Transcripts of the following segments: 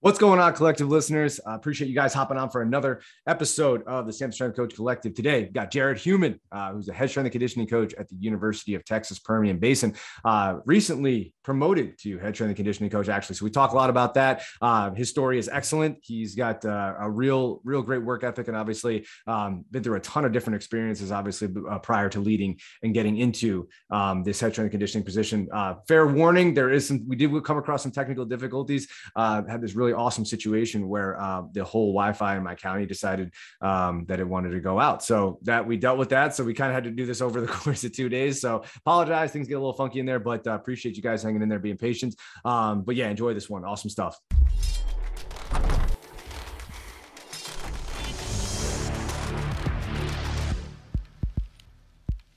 What's going on, collective listeners? I appreciate you guys hopping on for another episode of the Sam Strength Coach Collective. Today, we've got Jared Human, uh, who's a head strength and conditioning coach at the University of Texas Permian Basin, uh, recently promoted to head strength and conditioning coach, actually. So we talk a lot about that. Uh, his story is excellent. He's got uh, a real, real great work ethic and obviously um, been through a ton of different experiences, obviously, uh, prior to leading and getting into um, this head strength and conditioning position. Uh, fair warning, there is some, we did come across some technical difficulties, had this really really awesome situation where uh, the whole Wi-Fi in my county decided um, that it wanted to go out. So that we dealt with that. So we kind of had to do this over the course of two days. So apologize, things get a little funky in there, but uh, appreciate you guys hanging in there, being patient. Um, but yeah, enjoy this one. Awesome stuff.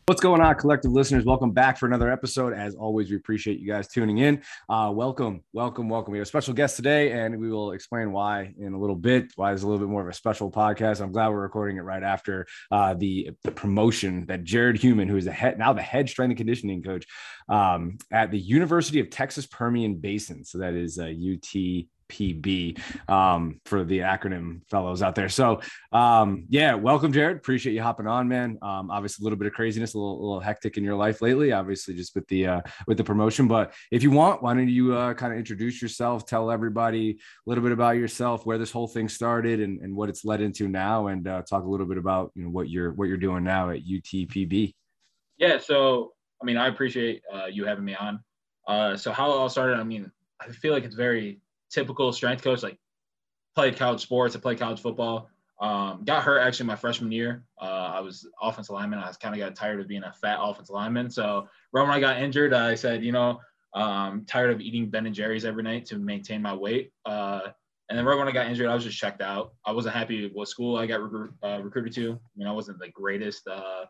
What's going on, collective listeners? Welcome back for another episode. As always, we appreciate you guys tuning in. Uh, welcome, welcome, welcome. We have a special guest today, and we will explain why in a little bit. Why it's a little bit more of a special podcast. I'm glad we're recording it right after uh, the the promotion that Jared Human, who is the head now the head strength and conditioning coach um, at the University of Texas Permian Basin. So that is uh, UT PB um, for the acronym fellows out there. So, um, yeah, welcome, Jared. Appreciate you hopping on, man. Um, obviously, a little bit of craziness, a little, little hectic in your life lately, obviously, just with the uh, with the promotion. But if you want, why don't you uh, kind of introduce yourself, tell everybody a little bit about yourself, where this whole thing started, and, and what it's led into now, and uh, talk a little bit about you know what you're what you're doing now at UTPB. Yeah. So, I mean, I appreciate uh, you having me on. Uh, so, how it all started, I mean, I feel like it's very typical strength coach, like played college sports, I played college football. Um, got hurt actually my freshman year. Uh, I was offensive lineman. I kind of got tired of being a fat offensive lineman. So right when I got injured, I said, you know, um, tired of eating Ben and Jerry's every night to maintain my weight. Uh, and then right when I got injured, I was just checked out. I wasn't happy with what school I got recru- uh, recruited to. I mean, I wasn't the greatest uh,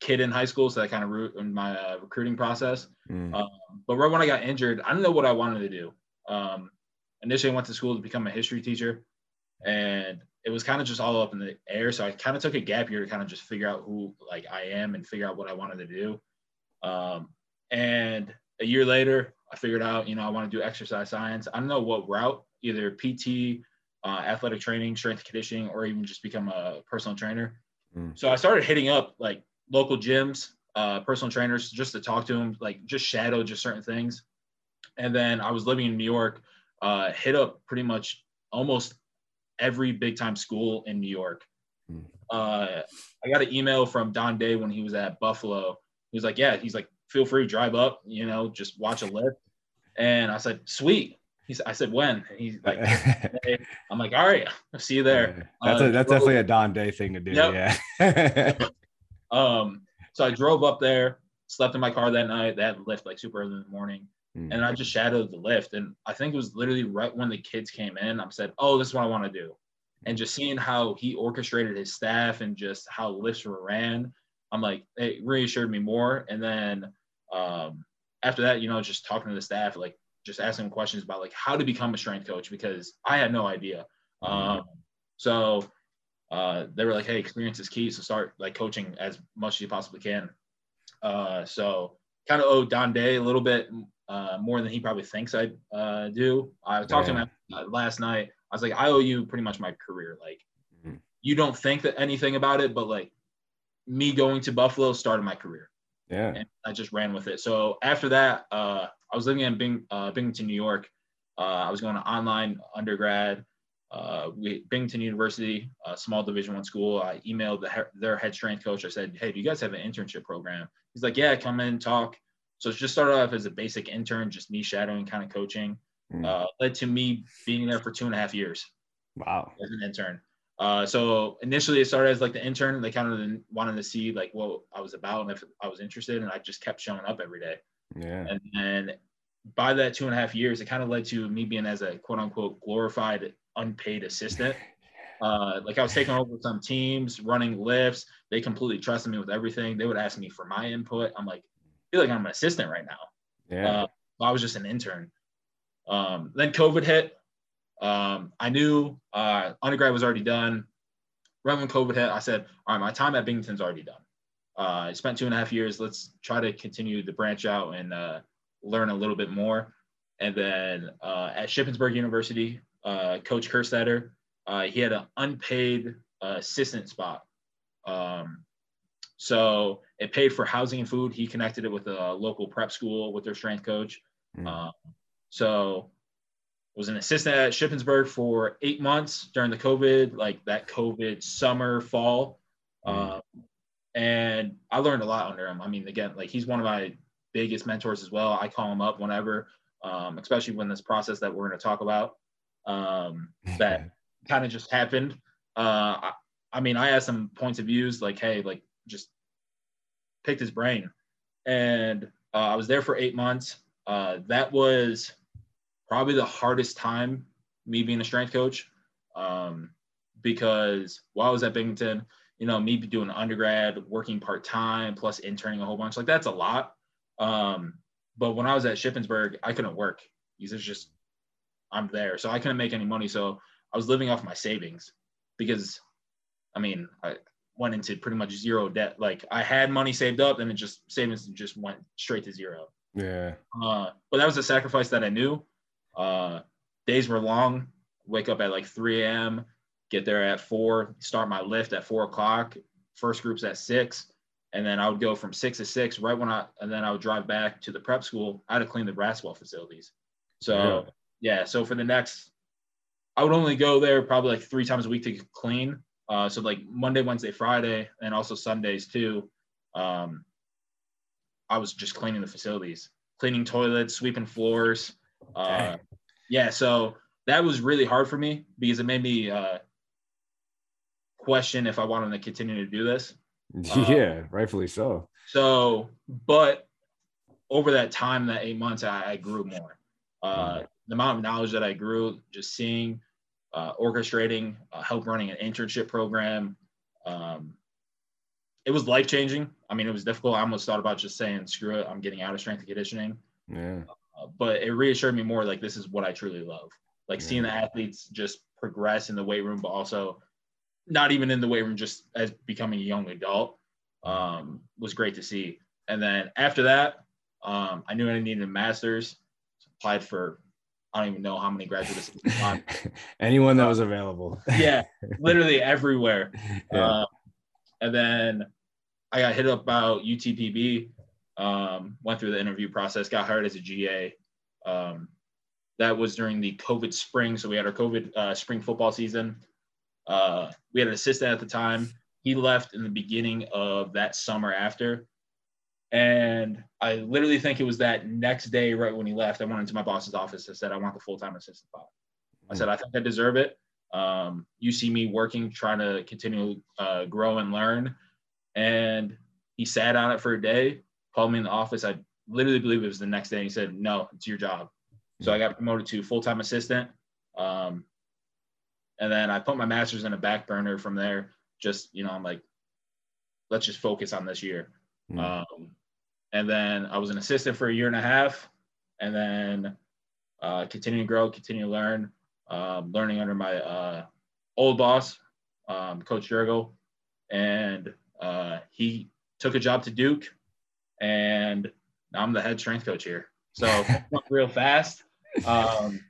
kid in high school, so that kind of ruined my uh, recruiting process. Mm. Um, but right when I got injured, I didn't know what I wanted to do. Um, initially went to school to become a history teacher, and it was kind of just all up in the air. So I kind of took a gap year to kind of just figure out who like I am and figure out what I wanted to do. Um, and a year later, I figured out, you know, I want to do exercise science. I don't know what route, either PT, uh, athletic training, strength conditioning, or even just become a personal trainer. Mm. So I started hitting up like local gyms, uh, personal trainers, just to talk to them, like just shadow just certain things. And then I was living in New York uh, hit up pretty much almost every big time school in New York. Hmm. Uh, I got an email from Don Day when he was at Buffalo. He was like, "Yeah," he's like, "Feel free to drive up, you know, just watch a lift." And I said, "Sweet." He said, "I said when?" And he's like, hey. "I'm like, all right, I'll see you there." That's uh, a, that's definitely a Don Day thing to do. Yep. Yeah. um. So I drove up there, slept in my car that night. That lift like super early in the morning. Mm. And I just shadowed the lift. And I think it was literally right when the kids came in, I said, Oh, this is what I want to do. And just seeing how he orchestrated his staff and just how lifts were ran, I'm like, it reassured me more. And then um, after that, you know, just talking to the staff, like just asking questions about like how to become a strength coach because I had no idea. Mm. Um, so uh, they were like, hey, experience is key. So start like coaching as much as you possibly can. Uh, so kind of owe Don Day a little bit uh, more than he probably thinks I uh, do. I talked yeah. to him uh, last night. I was like, I owe you pretty much my career. Like, mm-hmm. you don't think that anything about it, but like me going to Buffalo started my career. Yeah. And I just ran with it. So after that, uh, I was living in Bing, uh, Binghamton, New York. Uh, I was going to online undergrad. Uh, we, Binghamton University, a small Division One school. I emailed the, their head strength coach. I said, "Hey, do you guys have an internship program?" He's like, "Yeah, come in, talk." So it just started off as a basic intern, just me shadowing, kind of coaching. Mm. Uh, led to me being there for two and a half years. Wow. As an intern. Uh, so initially it started as like the intern. They kind of wanted to see like what I was about and if I was interested, and I just kept showing up every day. Yeah. And then by that two and a half years, it kind of led to me being as a quote unquote glorified unpaid assistant. Uh, like I was taking over some teams, running lifts. They completely trusted me with everything. They would ask me for my input. I'm like, feel like I'm an assistant right now. Yeah. Uh, I was just an intern. Um, then COVID hit. Um, I knew uh, undergrad was already done. Right when COVID hit, I said, all right, my time at Binghamton's already done. Uh, I spent two and a half years. Let's try to continue to branch out and uh, learn a little bit more. And then uh, at Shippensburg University, uh, Coach Kerstetter. Uh, he had an unpaid uh, assistant spot. Um, so it paid for housing and food. He connected it with a local prep school with their strength coach. Mm. Um, so was an assistant at Shippensburg for eight months during the COVID, like that COVID summer, fall. Mm. Um, and I learned a lot under him. I mean, again, like he's one of my biggest mentors as well. I call him up whenever, um, especially when this process that we're going to talk about um, that kind of just happened. Uh, I, I, mean, I asked him points of views like, hey, like just picked his brain. And uh, I was there for eight months. Uh, that was probably the hardest time me being a strength coach um, because while I was at Binghamton, you know, me doing undergrad, working part time, plus interning a whole bunch, like that's a lot. Um, but when I was at Shippensburg, I couldn't work. Because just I'm there, so I couldn't make any money. So I was living off my savings because, I mean, I went into pretty much zero debt. Like I had money saved up, and it just savings just went straight to zero. Yeah. Uh, but that was a sacrifice that I knew. Uh, days were long. Wake up at like 3 a.m., get there at four, start my lift at four o'clock. First group's at six. And then I would go from six to six, right when I, and then I would drive back to the prep school. I had to clean the basketball facilities. So, yeah. yeah. So for the next, I would only go there probably like three times a week to clean. Uh, so like Monday, Wednesday, Friday, and also Sundays too. Um, I was just cleaning the facilities, cleaning toilets, sweeping floors. Uh, yeah, so that was really hard for me because it made me uh, question if I wanted to continue to do this. Yeah, um, rightfully so. So, but over that time, that eight months, I, I grew more. Uh, the amount of knowledge that I grew, just seeing, uh, orchestrating, uh, help running an internship program. Um, it was life changing. I mean, it was difficult. I almost thought about just saying, screw it, I'm getting out of strength and conditioning. Yeah. Uh, but it reassured me more like this is what I truly love. Like yeah. seeing the athletes just progress in the weight room, but also not even in the weight room, just as becoming a young adult um, was great to see. And then after that, um, I knew I needed a master's. Applied for I don't even know how many graduates. Anyone that was available. yeah, literally everywhere. Yeah. Uh, and then I got hit up about UTPB. Um, went through the interview process, got hired as a GA. Um, that was during the COVID spring, so we had our COVID uh, spring football season. Uh, we had an assistant at the time. He left in the beginning of that summer after. And I literally think it was that next day, right when he left, I went into my boss's office and said, I want the full time assistant spot. I said, I think I deserve it. Um, you see me working, trying to continue uh, grow and learn. And he sat on it for a day, called me in the office. I literally believe it was the next day. he said, No, it's your job. So I got promoted to full time assistant. Um, and then I put my master's in a back burner from there. Just, you know, I'm like, let's just focus on this year. Mm. Um, and then I was an assistant for a year and a half and then uh, continue to grow, continue to learn, um, learning under my uh, old boss, um, Coach Jurgel. And uh, he took a job to Duke and I'm the head strength coach here. So real fast. Um,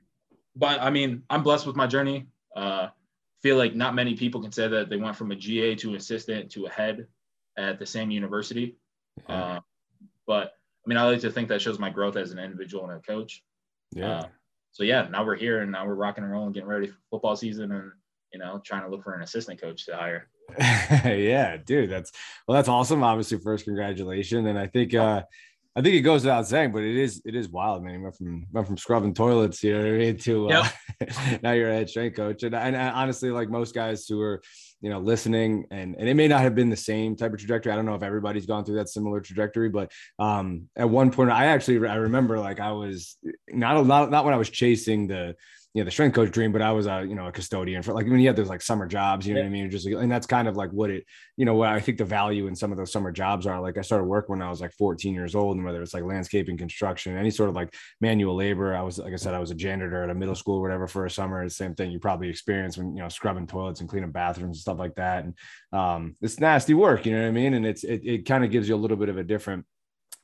but I mean, I'm blessed with my journey. Uh, feel like not many people can say that they went from a GA to assistant to a head at the same university. Uh, but I mean, I like to think that shows my growth as an individual and a coach. Yeah. Uh, so yeah, now we're here and now we're rocking and rolling, getting ready for football season, and you know, trying to look for an assistant coach to hire. yeah, dude, that's well, that's awesome. Obviously, first congratulations, and I think uh, I think it goes without saying, but it is it is wild, man. You went from went from scrubbing toilets, you know what I mean, to uh, yep. now you're a head strength coach. And, and honestly, like most guys who are, you know, listening, and and it may not have been the same type of trajectory. I don't know if everybody's gone through that similar trajectory, but um, at one point, I actually I remember like I was not not not when I was chasing the you know, the strength coach dream, but I was a, you know, a custodian for like I mean, you have those like summer jobs, you know yeah. what I mean? Just and that's kind of like what it, you know, what I think the value in some of those summer jobs are. Like I started work when I was like 14 years old, and whether it's like landscaping, construction, any sort of like manual labor. I was, like I said, I was a janitor at a middle school, or whatever, for a summer. It's the same thing you probably experience when, you know, scrubbing toilets and cleaning bathrooms and stuff like that. And um, it's nasty work, you know what I mean? And it's, it, it kind of gives you a little bit of a different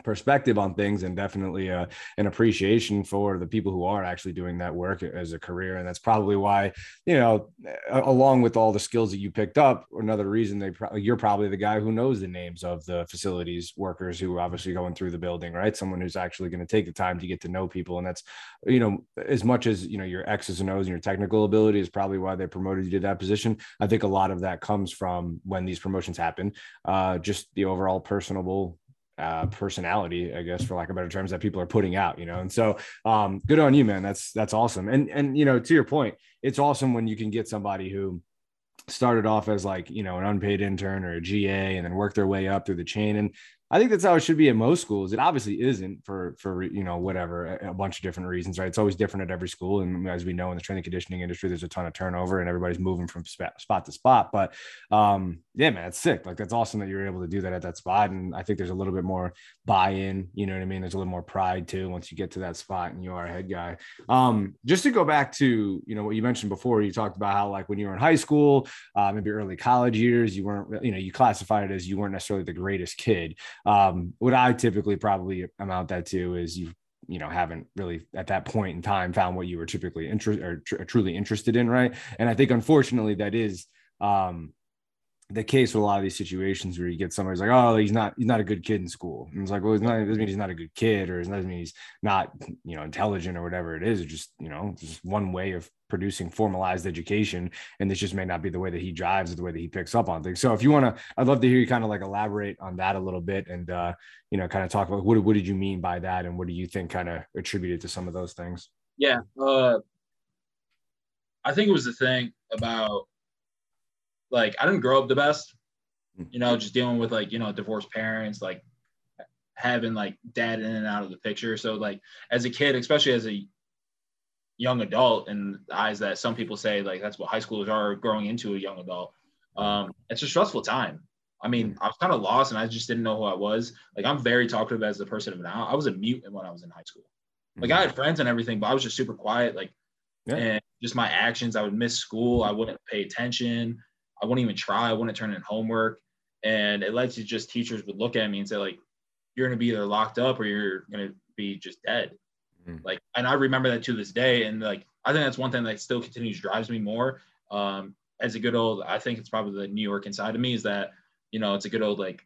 perspective on things and definitely uh, an appreciation for the people who are actually doing that work as a career. And that's probably why you know along with all the skills that you picked up another reason they pro- you're probably the guy who knows the names of the facilities workers who are obviously going through the building right? Someone who's actually going to take the time to get to know people. And that's you know as much as you know your x's and o's and your technical ability is probably why they promoted you to that position. I think a lot of that comes from when these promotions happen uh, just the overall personable uh, personality, I guess, for lack of better terms, that people are putting out, you know. And so, um, good on you, man. That's that's awesome. And and you know, to your point, it's awesome when you can get somebody who started off as like you know an unpaid intern or a GA, and then work their way up through the chain. And I think that's how it should be at most schools. It obviously isn't for for you know whatever a bunch of different reasons, right? It's always different at every school, and as we know in the training conditioning industry, there's a ton of turnover and everybody's moving from spot, to spot. But um, yeah, man, it's sick. Like that's awesome that you're able to do that at that spot, and I think there's a little bit more buy-in. You know what I mean? There's a little more pride too once you get to that spot and you are a head guy. Um, just to go back to you know what you mentioned before, you talked about how like when you were in high school, uh, maybe early college years, you weren't you know you classified it as you weren't necessarily the greatest kid. Um, what I typically probably amount that to is you you know haven't really at that point in time found what you were typically interested or tr- truly interested in right? And i think unfortunately that is um the case with a lot of these situations where you get somebody's like, oh, he's not he's not a good kid in school. And it's like, well, it's not, it doesn't mean he's not a good kid, or it doesn't mean he's not, you know, intelligent or whatever it is. It's just, you know, just one way of producing formalized education. And this just may not be the way that he drives or the way that he picks up on things. So if you want to, I'd love to hear you kind of like elaborate on that a little bit and uh, you know, kind of talk about what what did you mean by that and what do you think kind of attributed to some of those things? Yeah. Uh I think it was the thing about like I didn't grow up the best, hmm. you know, just dealing with like, you know, divorced parents, like having like dad in and out of the picture. So like as a kid, especially as a young adult in the eyes that some people say like that's what high schoolers are growing into a young adult. Um, it's a stressful time. I mean, hmm. I was kind of lost and I just didn't know who I was. Like I'm very talkative as a person of now. I was a mute when I was in high school. Like I hmm. had friends and everything, but I was just super quiet. Like yeah. and just my actions, I would miss school. I wouldn't pay attention. I wouldn't even try. I wouldn't turn in homework. And it led to just teachers would look at me and say, like, you're going to be either locked up or you're going to be just dead. Mm-hmm. Like, and I remember that to this day. And like, I think that's one thing that still continues drives me more. Um, as a good old, I think it's probably the New York inside of me is that, you know, it's a good old, like,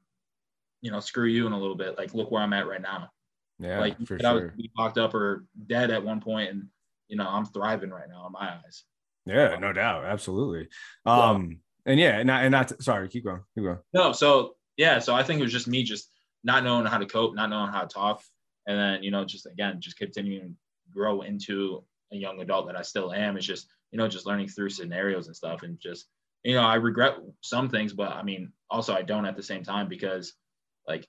you know, screw you in a little bit. Like, look where I'm at right now. Yeah, like for I sure. was locked up or dead at one point, and you know I'm thriving right now in my eyes. Yeah, no doubt, absolutely. Um, and yeah, and not, and not sorry, keep going, keep going. No, so yeah, so I think it was just me just not knowing how to cope, not knowing how to talk, and then you know just again just continuing to grow into a young adult that I still am. It's just you know just learning through scenarios and stuff, and just you know I regret some things, but I mean also I don't at the same time because like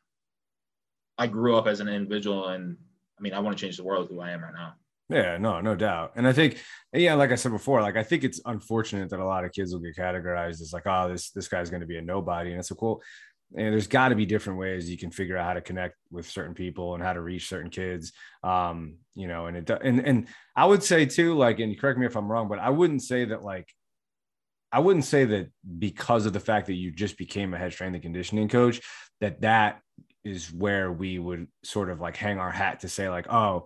I grew up as an individual, and I mean I want to change the world who I am right now. Yeah, no, no doubt. And I think, yeah, like I said before, like I think it's unfortunate that a lot of kids will get categorized as like, oh, this this guy's going to be a nobody, and it's a cool. And there's got to be different ways you can figure out how to connect with certain people and how to reach certain kids. Um, you know, and it and and I would say too, like, and correct me if I'm wrong, but I wouldn't say that like I wouldn't say that because of the fact that you just became a head strength and conditioning coach, that that is where we would sort of like hang our hat to say like, oh,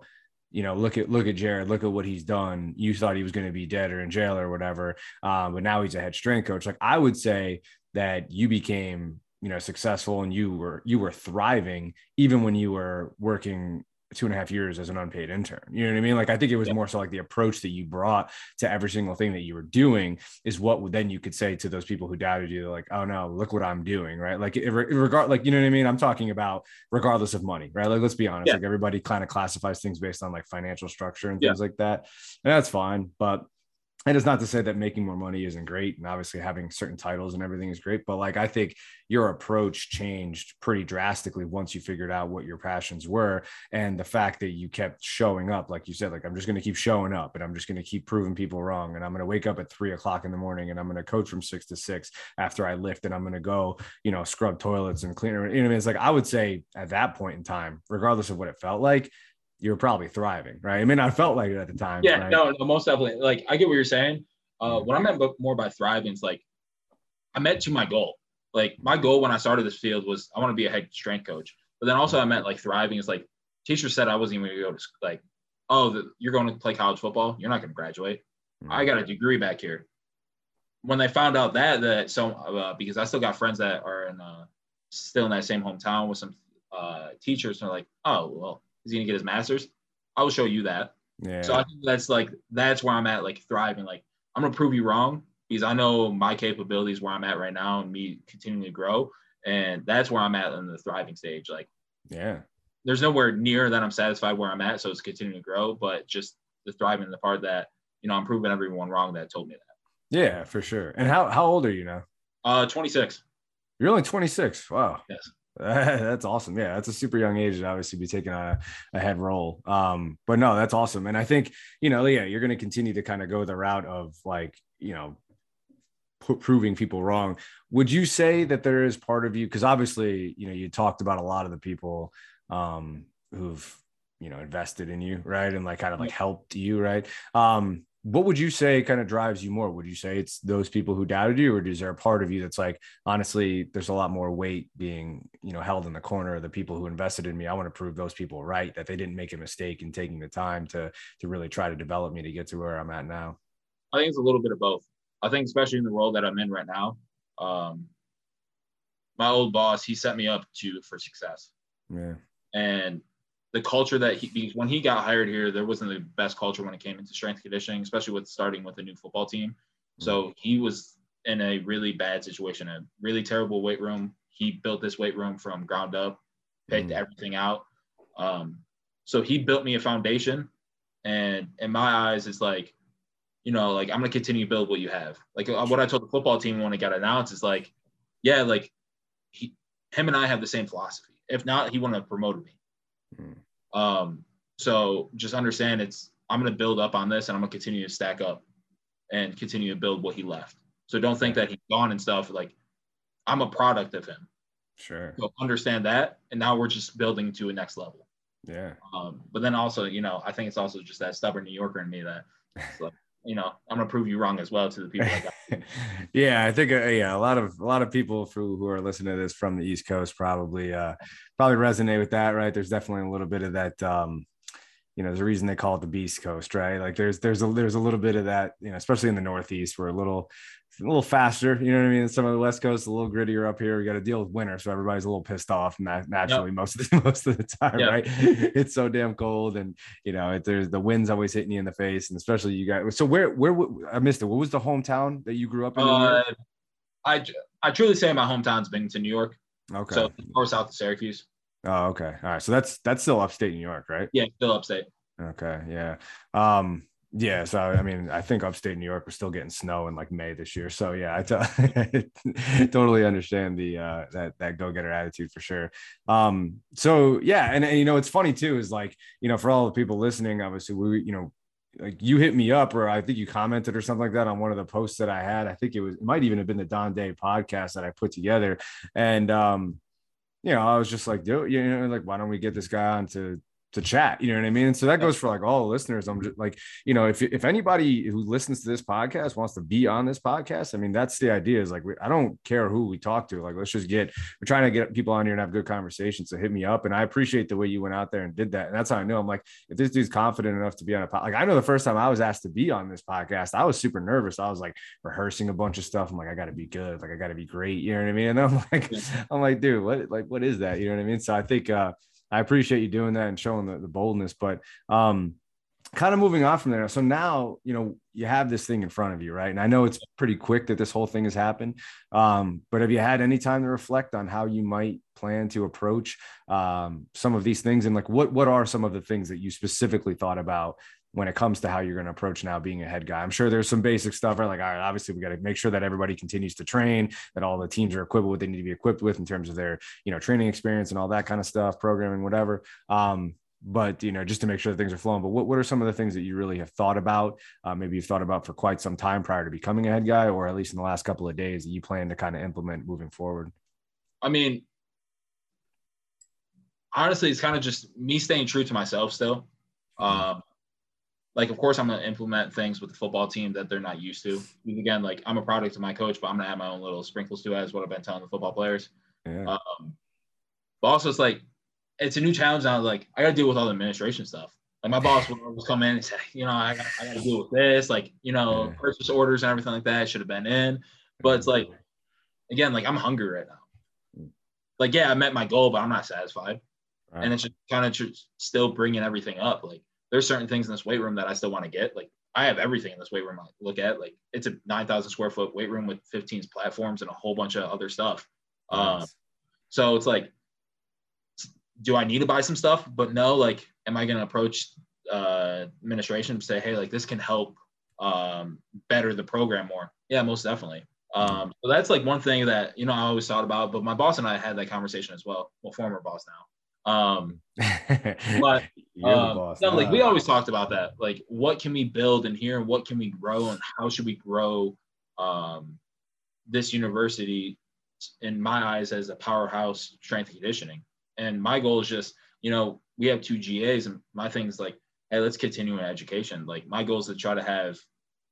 you know, look at look at Jared, look at what he's done. You thought he was going to be dead or in jail or whatever, um, but now he's a head strength coach. Like I would say that you became, you know, successful and you were you were thriving even when you were working two and a half years as an unpaid intern. You know what I mean? Like, I think it was yeah. more so like the approach that you brought to every single thing that you were doing is what then you could say to those people who doubted you, like, oh no, look what I'm doing, right? Like, it, regard, like, you know what I mean? I'm talking about regardless of money, right? Like, let's be honest, yeah. like everybody kind of classifies things based on like financial structure and things yeah. like that. And that's fine. But and it's not to say that making more money isn't great and obviously having certain titles and everything is great but like i think your approach changed pretty drastically once you figured out what your passions were and the fact that you kept showing up like you said like i'm just going to keep showing up and i'm just going to keep proving people wrong and i'm going to wake up at three o'clock in the morning and i'm going to coach from six to six after i lift and i'm going to go you know scrub toilets and clean you know it's like i would say at that point in time regardless of what it felt like you were probably thriving, right? I mean, I felt like it at the time. Yeah, right? no, no, most definitely. Like, I get what you're saying. Uh, what I meant more by thriving is like, I meant to my goal. Like, my goal when I started this field was I want to be a head strength coach. But then also I meant like thriving is like teacher said I wasn't even going to go to school. Like, oh, the, you're going to play college football. You're not going to graduate. Mm-hmm. I got a degree back here. When they found out that that so uh, because I still got friends that are in uh, still in that same hometown with some uh, teachers, and they're like, oh well, is he gonna get his master's? I will show you that. Yeah. So I think that's like that's where I'm at, like thriving. Like I'm gonna prove you wrong because I know my capabilities where I'm at right now and me continuing to grow. And that's where I'm at in the thriving stage. Like, yeah, there's nowhere near that I'm satisfied where I'm at. So it's continuing to grow, but just the thriving, the part that, you know, I'm proving everyone wrong that told me that. Yeah, for sure. And how, how old are you now? Uh, 26. You're only 26. Wow. Yes. that's awesome. Yeah, that's a super young age to obviously be taking a, a head role. Um, but no, that's awesome. And I think, you know, yeah, you're going to continue to kind of go the route of like, you know, p- proving people wrong. Would you say that there is part of you? Because obviously, you know, you talked about a lot of the people um, who've, you know, invested in you, right? And like kind of like helped you, right? Um, what would you say kind of drives you more? Would you say it's those people who doubted you, or is there a part of you that's like, honestly, there's a lot more weight being, you know, held in the corner of the people who invested in me. I want to prove those people right that they didn't make a mistake in taking the time to to really try to develop me to get to where I'm at now. I think it's a little bit of both. I think especially in the role that I'm in right now, um, my old boss he set me up to for success. Yeah. And the culture that he when he got hired here, there wasn't the best culture when it came into strength conditioning, especially with starting with a new football team. Mm-hmm. So he was in a really bad situation, a really terrible weight room. He built this weight room from ground up, picked mm. everything out. Um, so he built me a foundation, and in my eyes, it's like, you know, like I'm gonna continue to build what you have. Like uh, what I told the football team when it got announced is like, yeah, like he, him and I have the same philosophy. If not, he wouldn't have promoted me. Mm. Um, so just understand it's I'm going to build up on this and I'm going to continue to stack up and continue to build what he left. So don't think that he's gone and stuff. Like I'm a product of him. Sure. So understand that, and now we're just building to a next level. Yeah. Um, but then also, you know, I think it's also just that stubborn New Yorker in me that, like, you know, I'm gonna prove you wrong as well to the people. yeah, I think uh, yeah, a lot of a lot of people who who are listening to this from the East Coast probably uh probably resonate with that, right? There's definitely a little bit of that. um you know, there's a reason they call it the Beast Coast, right? Like there's there's a there's a little bit of that, you know, especially in the Northeast, we're a little a little faster, you know what I mean? Some of the West Coast, a little grittier up here. We got to deal with winter, so everybody's a little pissed off naturally yep. most of the most of the time, yep. right? It's so damn cold, and you know, it, there's the wind's always hitting you in the face, and especially you guys. So where where I missed it. What was the hometown that you grew up in? Uh, I I truly say my hometown's Binghamton, New York. Okay. So north south of Syracuse. Oh, okay. All right. So that's that's still upstate New York, right? Yeah, still upstate. Okay. Yeah. Um, yeah, so I mean, I think upstate New York was still getting snow in like May this year. So yeah, I, t- totally understand the uh, that that go getter attitude for sure. Um, so yeah, and, and you know, it's funny too is like you know, for all the people listening, obviously we you know like you hit me up or I think you commented or something like that on one of the posts that I had. I think it was it might even have been the Don Day podcast that I put together. And um, you know, I was just like, dude, you know, like why don't we get this guy on to to chat you know what i mean? And so that goes for like all the listeners. I'm just like you know if, if anybody who listens to this podcast wants to be on this podcast i mean that's the idea is like we, i don't care who we talk to. Like let's just get we're trying to get people on here and have good conversations so hit me up. And i appreciate the way you went out there and did that. And that's how i know. I'm like if this dude's confident enough to be on a pod like i know the first time i was asked to be on this podcast i was super nervous. I was like rehearsing a bunch of stuff. I'm like i gotta be good. Like i gotta be great. You know what i mean? And i'm like i'm like dude what like what is that? You know what i mean? So i think uh I appreciate you doing that and showing the, the boldness. But um, kind of moving on from there. So now, you know, you have this thing in front of you, right? And I know it's pretty quick that this whole thing has happened. Um, but have you had any time to reflect on how you might plan to approach um, some of these things? And like, what what are some of the things that you specifically thought about when it comes to how you're going to approach now being a head guy. I'm sure there's some basic stuff, right? Like, all right, obviously we got to make sure that everybody continues to train, that all the teams are equipped with what they need to be equipped with in terms of their, you know, training experience and all that kind of stuff, programming, whatever. Um, but you know, just to make sure that things are flowing. But what, what are some of the things that you really have thought about? Uh, maybe you've thought about for quite some time prior to becoming a head guy, or at least in the last couple of days that you plan to kind of implement moving forward. I mean, honestly, it's kind of just me staying true to myself still. Mm-hmm. Um, like of course I'm gonna implement things with the football team that they're not used to. Again, like I'm a product of my coach, but I'm gonna add my own little sprinkles to it, as what I've been telling the football players. Yeah. Um, but also it's like it's a new challenge now. Like I got to deal with all the administration stuff. Like my boss would always come in and say, you know, I got, I got to deal with this, like you know, yeah. purchase orders and everything like that should have been in. But it's like, again, like I'm hungry right now. Like yeah, I met my goal, but I'm not satisfied. Right. And it's just kind of still bringing everything up. Like there's certain things in this weight room that I still want to get. Like I have everything in this weight room I look at. Like it's a 9,000 square foot weight room with 15 platforms and a whole bunch of other stuff. Nice. Um, so it's like, do I need to buy some stuff? But no, like, am I going to approach uh, administration and say, hey, like this can help um, better the program more? Yeah, most definitely. Um, so that's like one thing that you know I always thought about. But my boss and I had that conversation as well. Well, former boss now. Um, but um, no, like we always talked about that. Like, what can we build in here, and what can we grow, and how should we grow um, this university? In my eyes, as a powerhouse strength and conditioning. And my goal is just, you know, we have two GAs, and my thing is like, hey, let's continue in education. Like, my goal is to try to have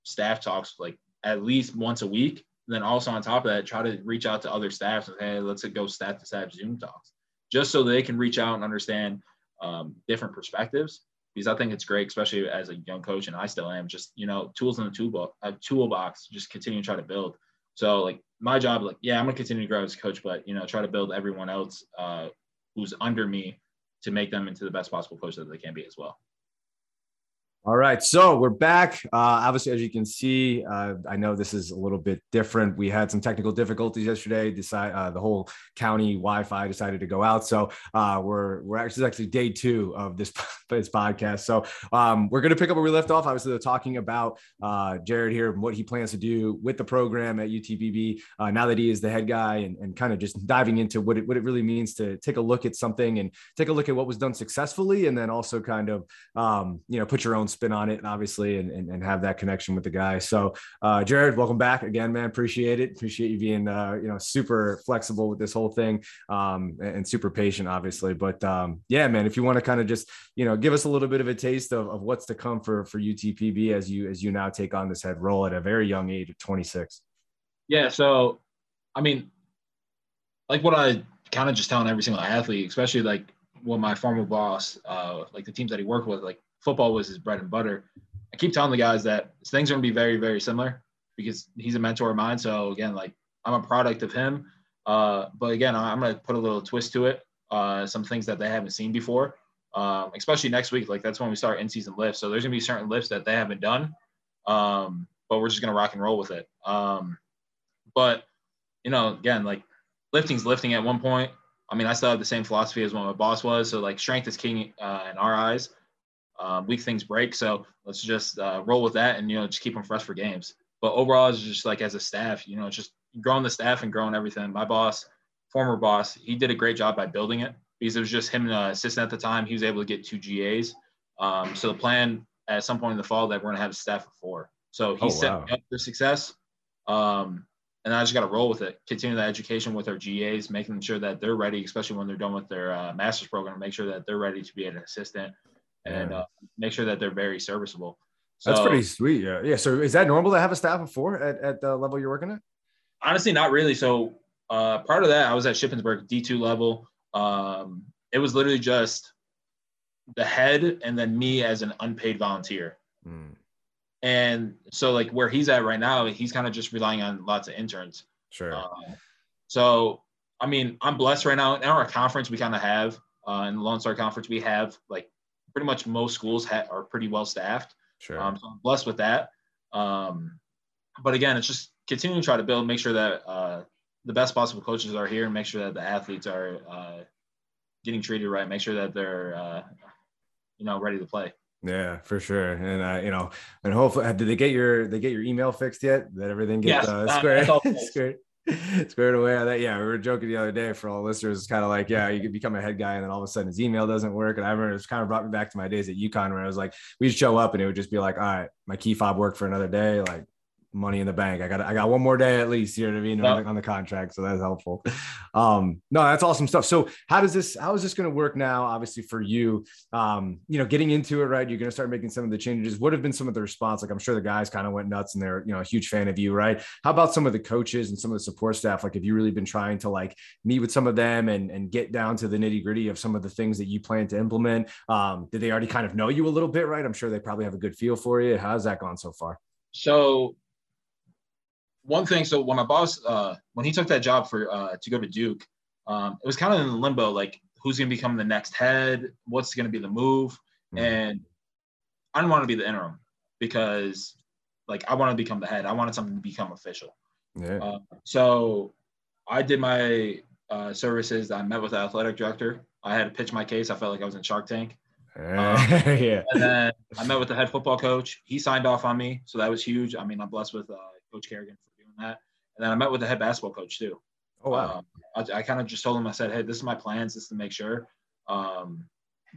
staff talks like at least once a week. And then also on top of that, try to reach out to other staffs and hey, let's go staff to staff Zoom talks just so they can reach out and understand um, different perspectives. Because I think it's great, especially as a young coach, and I still am. Just you know, tools in the toolbox, a toolbox. Just continue to try to build. So like my job, like yeah, I'm gonna continue to grow as a coach, but you know, try to build everyone else uh, who's under me to make them into the best possible coach that they can be as well. All right, so we're back. Uh, obviously, as you can see, uh, I know this is a little bit different. We had some technical difficulties yesterday. Decide uh, the whole county Wi-Fi decided to go out, so uh, we're we're actually actually day two of this this podcast. So um, we're going to pick up where we left off. Obviously, talking about uh, Jared here and what he plans to do with the program at UTPB uh, now that he is the head guy, and, and kind of just diving into what it what it really means to take a look at something and take a look at what was done successfully, and then also kind of um, you know put your own spin on it, obviously, and, and, and have that connection with the guy. So, uh, Jared, welcome back again, man. Appreciate it. Appreciate you being, uh, you know, super flexible with this whole thing um, and, super patient, obviously. But um, yeah, man, if you want to kind of just, you know, give us a little bit of a taste of, of what's to come for for UTPB as you as you now take on this head role at a very young age of 26. Yeah. So, I mean, like what I kind of just telling every single athlete, especially like what my former boss, uh, like the teams that he worked with, like football was his bread and butter. I keep telling the guys that things are going to be very, very similar because he's a mentor of mine. So again, like I'm a product of him. Uh, but again, I'm going to put a little twist to it. Uh, some things that they haven't seen before, um, especially next week. Like that's when we start in-season lifts. So there's going to be certain lifts that they haven't done, um, but we're just going to rock and roll with it. Um, but you know, again, like lifting's lifting at one point. I mean, I still have the same philosophy as what my boss was. So like strength is king uh, in our eyes um, weak things break. So let's just uh, roll with that and you know just keep them fresh for games. But overall, it's just like as a staff, you know, just growing the staff and growing everything. My boss, former boss, he did a great job by building it because it was just him and an assistant at the time. He was able to get two GAs. Um, so the plan at some point in the fall that we're gonna have a staff of four. So he oh, set wow. up for success. Um, and I just got to roll with it. Continue the education with our GAs, making sure that they're ready, especially when they're done with their uh, master's program. Make sure that they're ready to be an assistant and uh, make sure that they're very serviceable. So, That's pretty sweet. Yeah. Yeah. So is that normal to have a staff of four at, at the level you're working at? Honestly, not really. So uh, part of that, I was at Shippensburg D2 level. Um, it was literally just the head and then me as an unpaid volunteer. Mm. And so like where he's at right now, he's kind of just relying on lots of interns. Sure. Uh, so, I mean, I'm blessed right now. In our conference, we kind of have, uh, in the Lone Star Conference, we have like pretty much most schools ha- are pretty well staffed. Sure. Um, so I'm blessed with that. Um, but again, it's just continuing to try to build, make sure that uh, the best possible coaches are here, and make sure that the athletes are uh, getting treated right. Make sure that they're, uh, you know, ready to play. Yeah, for sure. And uh, you know, and hopefully, did they get your they get your email fixed yet? That everything gets yes, uh, squared. squared. away on that. Yeah, we were joking the other day for all listeners. It's kind of like, yeah, you could become a head guy, and then all of a sudden his email doesn't work. And I remember it's kind of brought me back to my days at UConn where I was like, we'd show up and it would just be like, all right, my key fob worked for another day. Like, money in the bank. I got I got one more day at least. You know what I mean on, the, on, the, contract, so that's helpful. Um, no, that's awesome stuff. So how does this how is this going to work now? Obviously for you, um, you know, getting into it, right? You're going to start making some of the changes. What have been some of the response? Like I'm sure the guys kind of went nuts and they're you know a huge fan of you, right? How about some of the coaches and some of the support staff? Like have you really been trying to like meet with some of them and and get down to the nitty gritty of some of the things that you plan to implement? Um, did they already kind of know you a little bit, right? I'm sure they probably have a good feel for you. How's that gone so far? So one thing, so when my boss, uh, when he took that job for uh, to go to Duke, um, it was kind of in limbo, like who's going to become the next head, what's going to be the move, mm-hmm. and I didn't want to be the interim because, like, I want to become the head. I wanted something to become official. Yeah. Uh, so I did my uh, services. I met with the athletic director. I had to pitch my case. I felt like I was in Shark Tank. Um, yeah. And then I met with the head football coach. He signed off on me, so that was huge. I mean, I'm blessed with uh, Coach Kerrigan for that. And then I met with the head basketball coach too. Oh wow! Um, I, I kind of just told him, I said, "Hey, this is my plans. Just to make sure, um,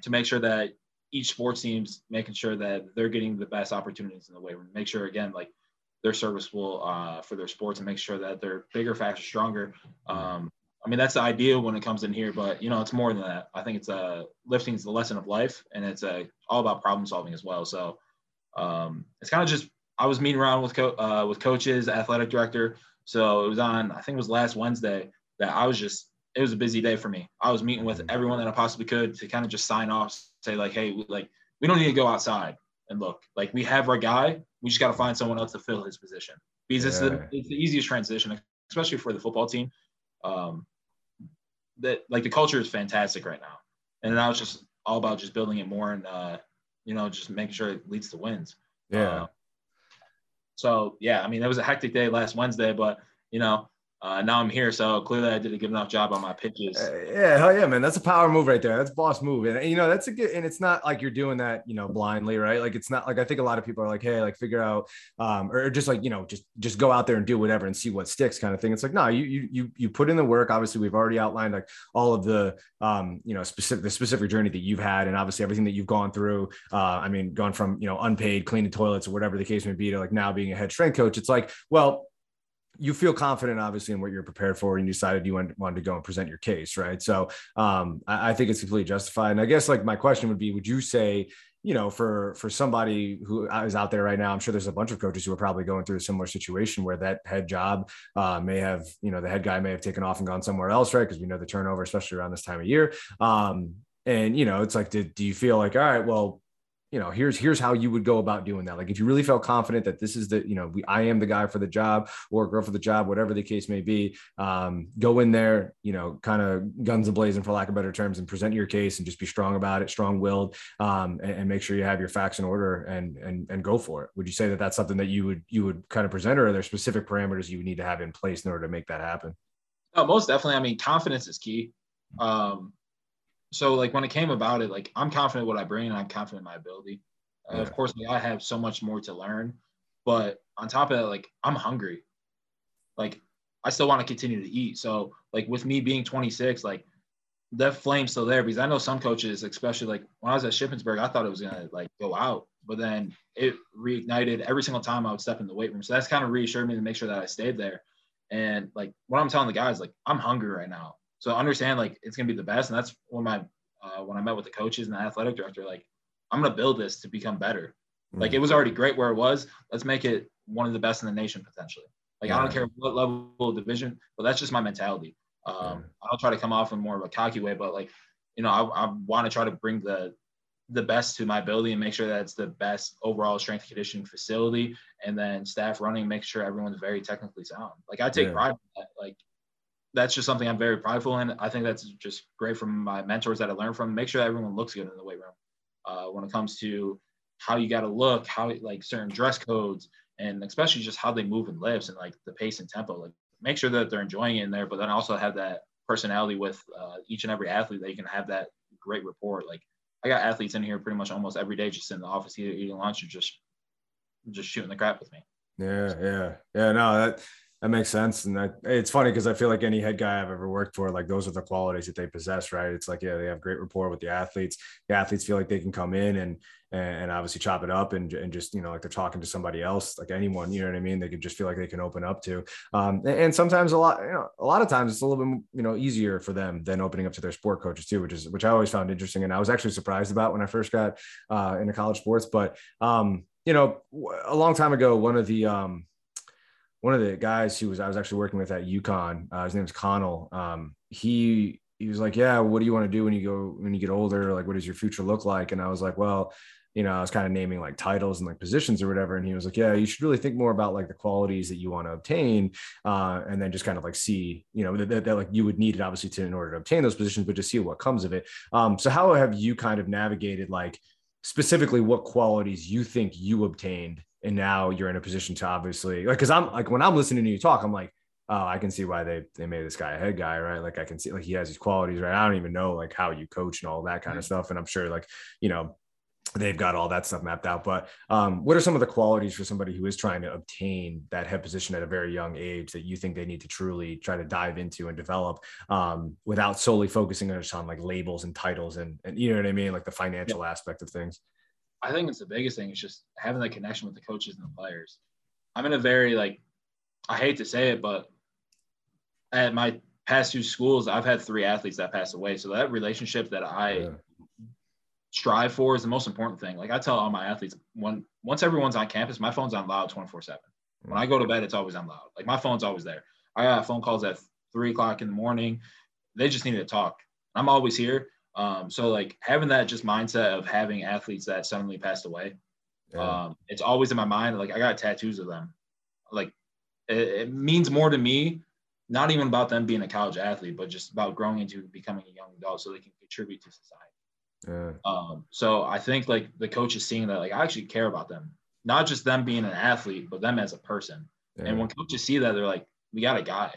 to make sure that each sports team's making sure that they're getting the best opportunities in the way. Make sure again, like they're serviceable uh, for their sports and make sure that they're bigger, faster, stronger. Um, I mean, that's the ideal when it comes in here, but you know, it's more than that. I think it's a uh, lifting is the lesson of life, and it's a uh, all about problem solving as well. So um, it's kind of just I was meeting around with co- uh, with coaches, athletic director. So it was on I think it was last Wednesday that I was just it was a busy day for me. I was meeting with everyone that I possibly could to kind of just sign off, say like, hey, like we don't need to go outside and look. Like we have our guy, we just got to find someone else to fill his position because yeah. it's, the, it's the easiest transition, especially for the football team. Um, that like the culture is fantastic right now, and now it's just all about just building it more and uh, you know just making sure it leads to wins. Yeah. Uh, so yeah, I mean it was a hectic day last Wednesday, but you know uh, now I'm here, so clearly I did a good enough job on my pitches. Uh, yeah, hell yeah, man. That's a power move right there. That's boss move, and you know that's a good. And it's not like you're doing that, you know, blindly, right? Like it's not like I think a lot of people are like, hey, like figure out, um, or just like you know, just just go out there and do whatever and see what sticks, kind of thing. It's like no, you you you you put in the work. Obviously, we've already outlined like all of the, um, you know, specific the specific journey that you've had, and obviously everything that you've gone through. Uh, I mean, gone from you know unpaid cleaning toilets or whatever the case may be to like now being a head strength coach. It's like, well you feel confident obviously in what you're prepared for and you decided you wanted, to go and present your case right? So um, I, I, think it's completely justified. And i guess like my question would be would you say you know for for somebody who is out there right now i'm sure there's a bunch of coaches who are probably going through a similar situation where that head job uh, may have you know the head guy may have taken off and gone somewhere else right? Because we know the turnover especially around this time of year. Um, and you know it's like did, do you feel like all right well you know here's here's how you would go about doing that. Like if you really felt confident that this is the you know we, i am the guy for the job or girl for the job whatever the case may be um, go in there you know kind of guns ablazing for lack of better terms and present your case and just be strong about it strong willed um, and, and, make sure you have your facts in order and and and go for it. Would you say that that's something that you would you would kind of present or are there specific parameters you would need to have in place in order to make that happen? Oh, most definitely. I mean confidence is key. Um, so like when it came about it, like I'm confident what I bring and I'm confident in my ability. Uh, Of course, like, I have so much more to learn, but on top of that, like I'm hungry. Like I still want to continue to eat. So like with me being 26, like that flame's still there because I know some coaches, especially like when I was at Shippensburg, I thought it was gonna like go out, but then it reignited every single time I would step in the weight room. So that's kind of reassured me to make sure that I stayed there. And like what I'm telling the guys, like I'm hungry right now. So understand like it's gonna be the best, and that's when my uh, when I met with the coaches and the athletic director, like I'm gonna build this to become better. Mm-hmm. Like it was already great where it was. Let's make it one of the best in the nation potentially. Like yeah. I don't care what level of division, but that's just my mentality. Um, yeah. I'll try to come off in more of a cocky way, but like you know, I, I want to try to bring the the best to my ability and make sure that it's the best overall strength conditioning facility and then staff running make sure everyone's very technically sound like i take yeah. pride in that like that's just something I'm very prideful in. I think that's just great from my mentors that I learned from. Make sure everyone looks good in the weight room. Uh, when it comes to how you got to look, how like certain dress codes, and especially just how they move and lift and like the pace and tempo. Like make sure that they're enjoying it in there, but then also have that personality with uh, each and every athlete that you can have that great rapport. Like I got athletes in here pretty much almost every day, just in the office either eating lunch or just just shooting the crap with me. Yeah, yeah, yeah. No, that that makes sense. And it's funny because I feel like any head guy I've ever worked for, like those are the qualities that they possess, right? It's like, yeah, they have great rapport with the athletes. The athletes feel like they can come in and and, obviously chop it up and, and just, you know, like they're talking to somebody else, like anyone, you know what I mean? They can just feel like they can open up to. Um, and sometimes a lot, you know, a lot of times it's a little bit, you know, easier for them than opening up to their sport coaches too, which is, which I always found interesting. And I was actually surprised about when I first got uh, into college sports. But, um, you know, a long time ago, one of the, um, one of the guys who was I was actually working with at UConn, uh, his name is Connell. Um, he he was like, "Yeah, what do you want to do when you go when you get older? Like, what does your future look like?" And I was like, "Well, you know, I was kind of naming like titles and like positions or whatever." And he was like, "Yeah, you should really think more about like the qualities that you want to obtain, uh, and then just kind of like see, you know, that, that, that, like you would need it obviously to in order to obtain those positions, but just see what comes of it." Um, so how have you kind of navigated like specifically what qualities you think you obtained and now you're in a position to obviously like because i'm like when i'm listening to you talk i'm like oh i can see why they they made this guy a head guy right? Like i can see like he has these qualities right? I don't even know like how you coach and all that kind of stuff and i'm sure like you know they've got all that stuff mapped out but um, what are some of the qualities for somebody who is trying to obtain that head position at a very young age that you think they need to truly try to dive into and develop um, without solely focusing on just on like labels and titles and, and you know what i mean? Like the financial yeah. aspect of things I think it's the biggest thing is just having that connection with the coaches and the players. I'm in a very like I hate to say it, but at my past two schools, I've had three athletes that passed away. So that relationship that I yeah. strive for is the most important thing. Like I tell all my athletes, when once everyone's on campus, my phone's on loud 24 7. When I go to bed, it's always on loud. Like my phone's always there. I got phone calls at three o'clock in the morning. They just need to talk. I'm always here. Um, so like having that just mindset of having athletes that suddenly passed away, yeah. um, it's always in my mind. Like I got tattoos of them. Like it, it, means more to me, not even about them being a college athlete, but just about growing into becoming a young adult so they can contribute to society. Yeah. Um, so I think like the coach is seeing that like I actually care about them, not just them being an athlete, but them as a person. Yeah. And when coaches see that, they're like, we got a guy.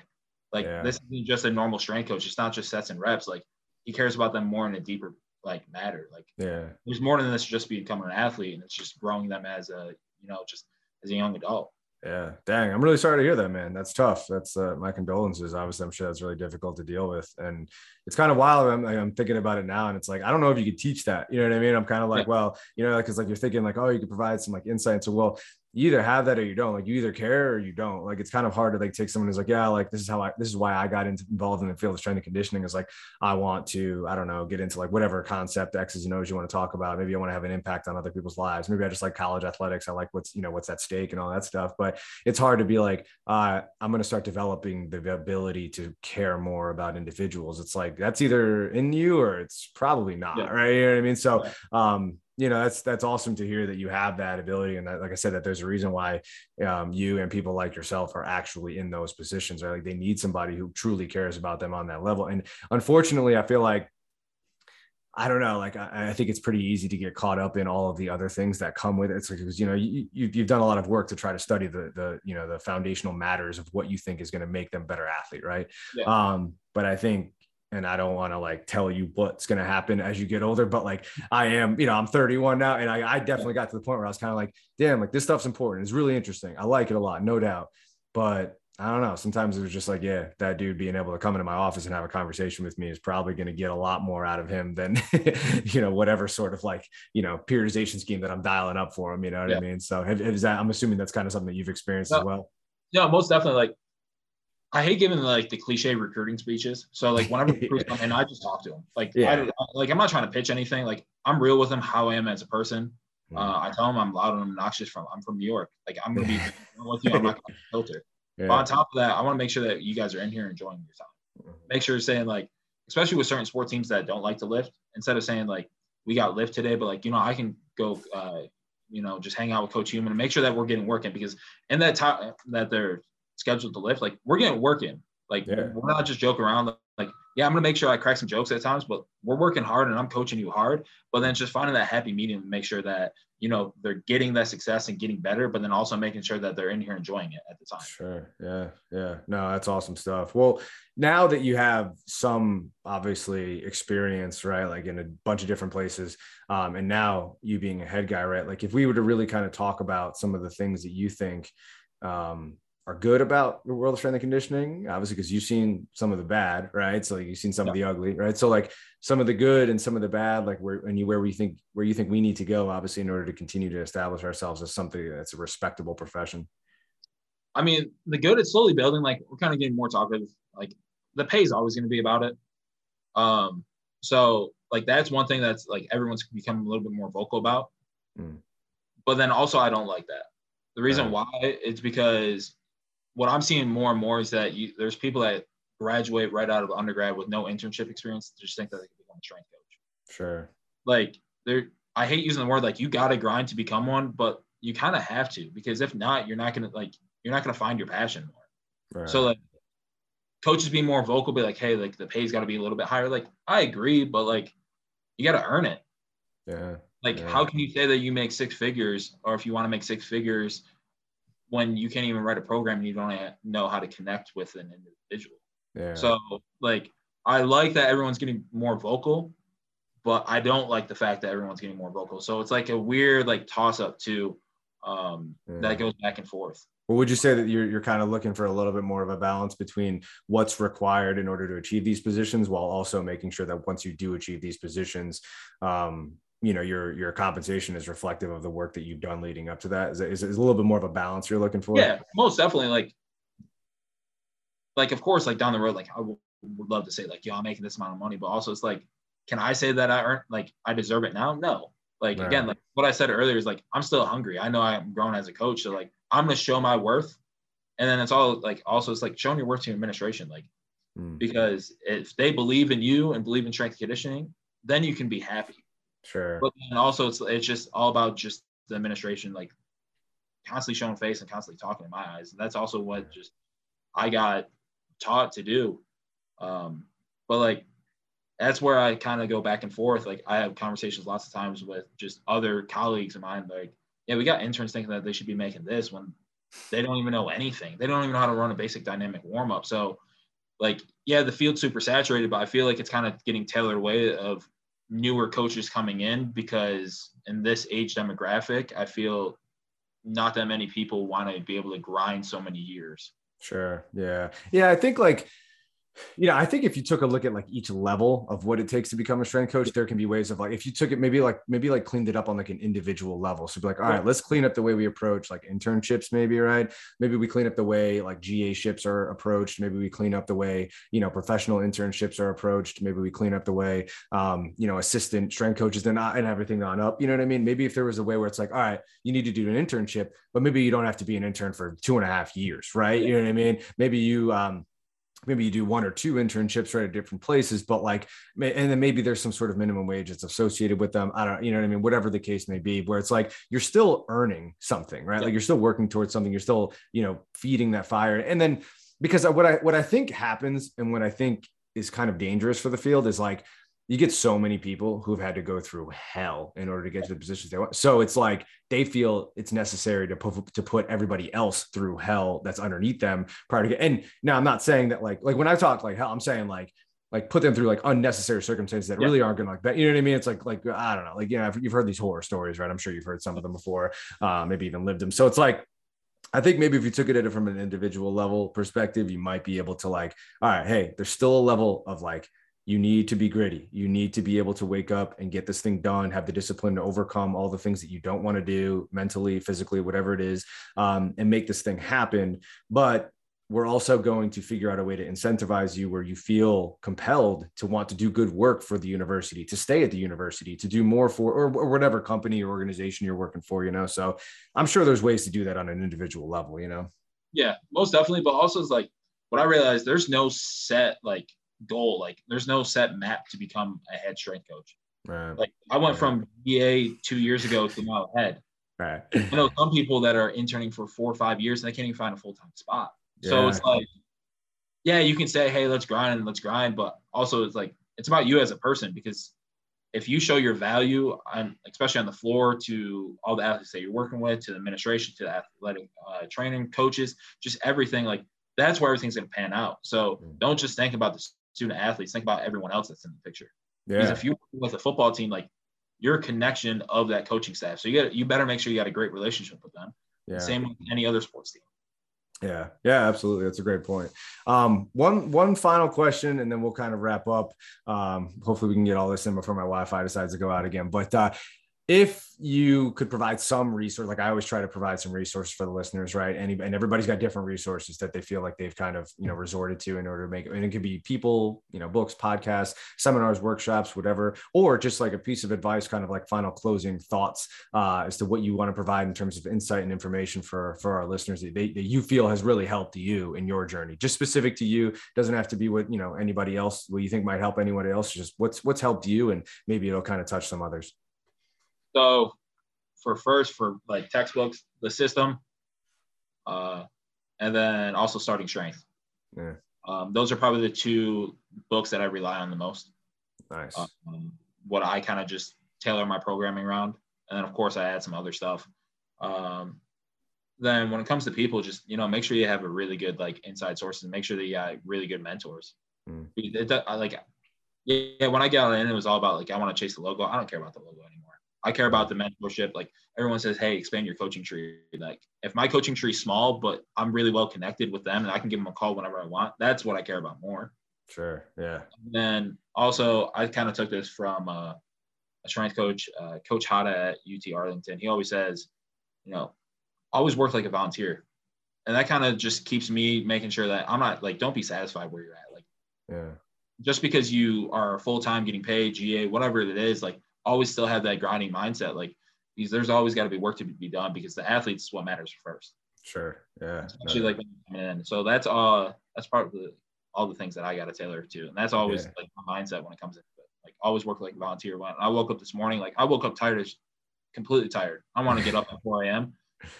Like this isn't just a normal strength coach. It's not just sets and reps. Like he cares about them more in a deeper like matter. Like yeah, there's more than this just becoming an athlete, and it's just growing them as a you know just as a young adult. Yeah, dang, I'm really sorry to hear that, man. That's tough. That's uh, my condolences. Obviously, I'm sure that's really difficult to deal with, and it's kind of wild. I'm, I'm thinking about it now, and it's like I don't know if you could teach that. You know what I mean? I'm kind of like, yeah. well, you know, because like you're thinking like, oh, you could provide some like insight. So, well, you either have that or you don't. Like you either care or you don't. Like it's kind of hard to like take someone who's like, yeah, like this is how I this is why I got involved in the field of strength and conditioning. Is like I want to, I don't know, get into like whatever concept X's and O's you want to talk about. Maybe I want to have an impact on other people's lives. Maybe I just like college athletics. I like what's you know what's at stake and all that stuff. But it's hard to be like, uh, I'm going to start developing the ability to care more about individuals. It's like that's either in you or it's probably not, yeah. right? You know what I mean? So, um, you know that's that's awesome to hear that you have that ability and that, like i said that there's a reason why um, you and people like yourself are actually in those positions right like they need somebody who truly cares about them on that level and unfortunately i feel like I don't know. Like, I, I, think it's pretty easy to get caught up in all of the other things that come with it. It's like, because, you know, you, you've done a lot of work to try to study the, the, you know, the foundational matters of what you think is going to make them better athlete. Right. Yeah. Um, but I think and I don't want to like tell you what's going to happen as you get older, but like I am, you know, I'm 31 now and I, I definitely got to the point where I was kind of like, damn, like this stuff's important. It's really interesting. I like it a lot, no doubt. But I don't know. Sometimes it was just like, yeah, that dude being able to come into my office and have a conversation with me is probably going to get a lot more out of him than, you know, whatever sort of like, you know, periodization scheme that I'm dialing up for him. You know what yeah. I mean? So is that, I'm assuming that's kind of something that you've experienced no, as well. Yeah, most definitely. Like I hate giving like the cliche recruiting speeches. So like whenever recruits come in, I just talk to them. Like yeah. I, like I'm not trying to pitch anything. Like I'm real with them, how I am as a person. Mm-hmm. Uh, I tell them I'm loud and obnoxious. From I'm from New York. Like I'm gonna be with you. I'm not gonna filter. Yeah. But on top of that, I want to make sure that you guys are in here enjoying your time. Mm-hmm. Make sure you're saying like, especially with certain sport teams that don't like to lift, instead of saying like we got lift today, but like you know I can go, uh, you know, just hang out with Coach Human and make sure that we're getting working because in that time that they're scheduled to lift, like we're getting working. Like yeah. we're not just joking around. Like, yeah, I'm gonna make sure I crack some jokes at times, but we're working hard and I'm coaching you hard. But then just finding that happy medium to make sure that you know they're getting that success and getting better, but then also making sure that they're in here enjoying it at the time. Sure. Yeah. Yeah. No, that's awesome stuff. Well, now that you have some obviously experience, right? Like in a bunch of different places, um, and now you being a head guy, right? Like if we were to really kind of talk about some of the things that you think um, are good about the world of strength and conditioning, obviously, because you've seen some of the bad, right? So like you've seen some yeah. of the ugly, right? So like some of the good and some of the bad, like where and you where we think where you think we need to go, obviously, in order to continue to establish ourselves as something that's a respectable profession. I mean, the good is slowly building. Like we're kind of getting more talkative. Like the pay is always going to be about it. Um, so like that's one thing that's like everyone's becoming a little bit more vocal about. Mm. But then also I don't like that. The reason right. why it's because what I'm seeing more and more is that you, there's people that graduate right out of undergrad with no internship experience just think that they can become a strength coach. Sure. Like there, I hate using the word like you got to grind to become one, but you kind of have to because if not, you're not gonna like you're not gonna find your passion more. Right. So like coaches be more vocal, be like, hey, like the pay's got to be a little bit higher. Like I agree, but like you got to earn it. Yeah. Like yeah. how can you say that you make six figures, or if you want to make six figures, when you can't even write a program and you don't know how to connect with an individual. Yeah. So like I like that everyone's getting more vocal, but I don't like the fact that everyone's getting more vocal. So it's like a weird like toss up too um, yeah. that goes back and forth. Well, would you say that you're you're kind of looking for a little bit more of a balance between what's required in order to achieve these positions, while also making sure that once you do achieve these positions, um, you know your your compensation is reflective of the work that you've done leading up to that? Is it, is it a little bit more of a balance you're looking for? Yeah most definitely like like of course like down the road like i would love to say like yo i'm making this amount of money but also it's like can i say that i earn like i deserve it now? No. Like again like what i said earlier is like i'm still hungry. I know i'm grown as a coach so like i'm going to show my worth. And then it's all like also it's like showing your worth to administration like mm. because if they believe in you and believe in strength conditioning then you can be happy Sure. But then also it's it's just all about just the administration like constantly showing face and constantly talking in my eyes. And that's also what just I got taught to do. Um, but like that's where I kind of go back and forth. Like I have conversations lots of times with just other colleagues of mine, like, yeah, we got interns thinking that they should be making this when they don't even know anything. They don't even know how to run a basic dynamic warm up. So like, yeah, the field's super saturated, but I feel like it's kind of getting tailored away of newer coaches coming in because in this age demographic, I feel not that many people want to be able to grind so many years. Sure. Yeah. Yeah. I think like you know, I think if you took a look at like each level of what it takes to become a strength coach, there can be ways of like if you took it maybe like maybe like cleaned it up on like an individual level. So be like, all right, let's clean up the way we approach like internships, maybe right. Maybe we clean up the way like GA ships are approached. Maybe we clean up the way you know professional internships are approached. Maybe we clean up the way um, you know assistant strength coaches they're not and everything on up. You know what I mean? Maybe if there was a way where it's like, all right, you need to do an internship, but maybe you don't have to be an intern for two and a half years, right? You know what I mean? Maybe you um maybe you do one or two internships right at different places but like and then maybe there's some sort of minimum wage that's associated with them. I don't you know what i mean? Whatever the case may be where it's like you're still earning something right? Yeah. like you're still working towards something you're still you know feeding that fire. And then because what i what i think happens and what i think is kind of dangerous for the field is like you get so many people who've had to go through hell in order to get to the positions they want. So it's like they feel it's necessary to put to put everybody else through hell that's underneath them prior to get. And now I'm not saying that like like when I talk like hell, I'm saying like like put them through like unnecessary circumstances that yeah. really aren't going to like that. You know what I mean? It's like like I don't know, like you know you've heard these horror stories, right? I'm sure you've heard some of them before, uh, maybe even lived them. So it's like I think maybe if you took it at it from an individual level perspective, you might be able to like, all right, hey, there's still a level of like you need to be gritty. You need to be able to wake up and get this thing done, have the discipline to overcome all the things that you don't want to do mentally, physically, whatever it is, um, and make this thing happen. But we're also going to figure out a way to incentivize you where you feel compelled to want to do good work for the university, to stay at the university, to do more for, or, or whatever company or organization you're working for, you know? So I'm sure there's ways to do that on an individual level, you know? Yeah, most definitely. But also, it's like what I realized there's no set, like, goal. Like there's no set map to become a head strength coach. Right. Like I went right. from GA two years ago to now head. Right. I know some people that are interning for four or five years and they can't even find a full time spot. Yeah. So it's like, yeah, you can say, hey, let's grind and let's grind, but also it's like it's about you as a person because if you show your value on especially on the floor to all the athletes that you're working with, to the administration, to the athletic uh, training coaches, just everything like that's where everything's going to pan out. So mm. don't just think about the student athletes, think about everyone else that's in the picture. Yeah. Because if you with a football team, like you're a connection of that coaching staff. So you got you better make sure you got a great relationship with them. Yeah. Same with any other sports team. Yeah, yeah, absolutely. That's a great point. Um, one one final question, and then we'll kind of wrap up. Um, hopefully, we can get all this in before my Wi-Fi decides to go out again. But uh, if you could provide some resource like i always try to provide some resources for the listeners right? And, and everybody's got different resources that they feel like they've kind of you know resorted to in order to make and it could be people you know books podcasts seminars workshops whatever or just like a piece of advice kind of like final closing thoughts uh, as to what you want to provide in terms of insight and information for for our listeners that, they, that you feel has really helped you in your journey. Just specific to you doesn't have to be what you know anybody else what you think might help anyone else just what's what's helped you and maybe it'll kind of touch some others so for first for like textbooks, the system, uh, and then also starting strength. Yeah. Um, those are probably the two books that I rely on the most. Nice. Um, what I kind of just tailor my programming around, and then of course I add some other stuff. Um, then when it comes to people, just you know, make sure you have a really good like inside sources. And make sure that you got really good mentors. Mm. It, it, I, like, yeah, when I got in, it was all about like I want to chase the logo. I don't care about the logo anymore. I care about the mentorship. Like everyone says, hey, expand your coaching tree. Like if my coaching tree is small, but I'm really well connected with them and I can give them a call whenever I want, that's what I care about more. Sure. Yeah. And then also, I kind of took this from uh, a strength coach, uh, Coach Hada at UT Arlington. He always says, you know, always work like a volunteer. And that kind of just keeps me making sure that I'm not like, don't be satisfied where you're at. Like, yeah. Just because you are full time getting paid, GA, whatever it is, like always still have that grinding mindset. Like there's always got to be work to be done because the athletes is what matters first. Sure. Yeah. Especially no. like in. So that's all that's part of the all the things that I got to tailor to. And that's always yeah. like my mindset when it comes to it. Like always work like a volunteer. When I woke up this morning, like I woke up tired completely tired. I want to get up at 4 a.m.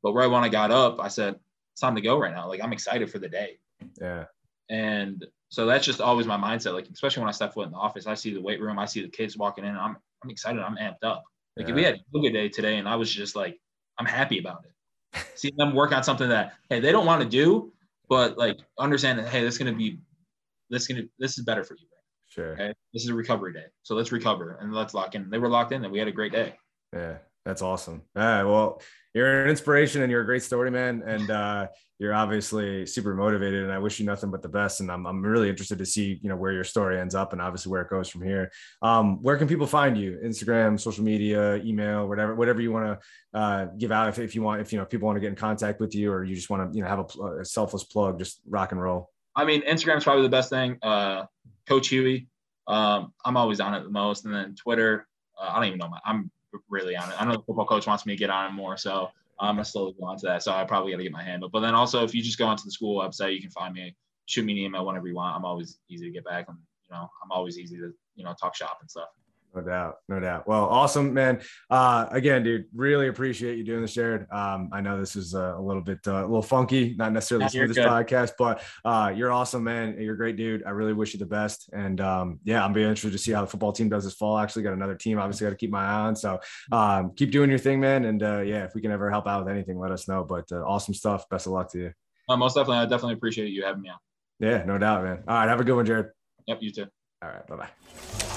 But right when I got up, I said, it's time to go right now. Like I'm excited for the day. Yeah. And so that's just always my mindset. Like, especially when I step foot in the office, I see the weight room, I see the kids walking in, I'm I'm excited, I'm amped up. Like yeah. if we had yoga day today and I was just like, I'm happy about it. see them work on something that hey, they don't want to do, but like understand that hey, this is gonna be this is gonna this is better for you. Sure. Okay. This is a recovery day. So let's recover and let's lock in. They were locked in and we had a great day. Yeah. That's awesome. All right. Well, you're an inspiration and you're a great story, man. And uh, you're obviously super motivated and I wish you nothing but the best. And I'm, I'm really interested to see, you know, where your story ends up and obviously where it goes from here. Um, where can people find you? Instagram, social media, email, whatever, whatever you want to uh, give out. If, if you want, if, you know, people want to get in contact with you or you just want to, you know, have a, a selfless plug, just rock and roll. I mean, Instagram's probably the best thing. Uh, Coach Huey. Um, I'm always on it the most. And then Twitter, uh, I don't even know my, I'm really on it. I know the football coach wants me to get on it more, so um, I'm gonna slowly go onto that. So I probably got to get my handle. But then also, if you just go onto the school website, you can find me. Shoot me an email whenever you want. I'm always easy to get back. and you know, I'm always easy to you know talk shop and stuff. No doubt, no doubt. Well, awesome, man. Uh, again, dude, really appreciate you doing this, Jared. Um, I know this is a, a little bit, uh, a little funky, not necessarily yeah, this podcast, but uh, you're awesome, man. You're a great dude. I really wish you the best. And um, yeah, I'm very interested to see how the football team does this fall. Actually got another team, obviously, got to keep my eye on. So um, keep doing your thing, man. And uh, yeah, if we can ever help out with anything, let us know. But uh, awesome stuff. Best of luck to you. Uh, most definitely, I definitely appreciate you having me on. Yeah, no doubt, man. All right, have a good one, Jared. Yep, you too. All right, bye bye.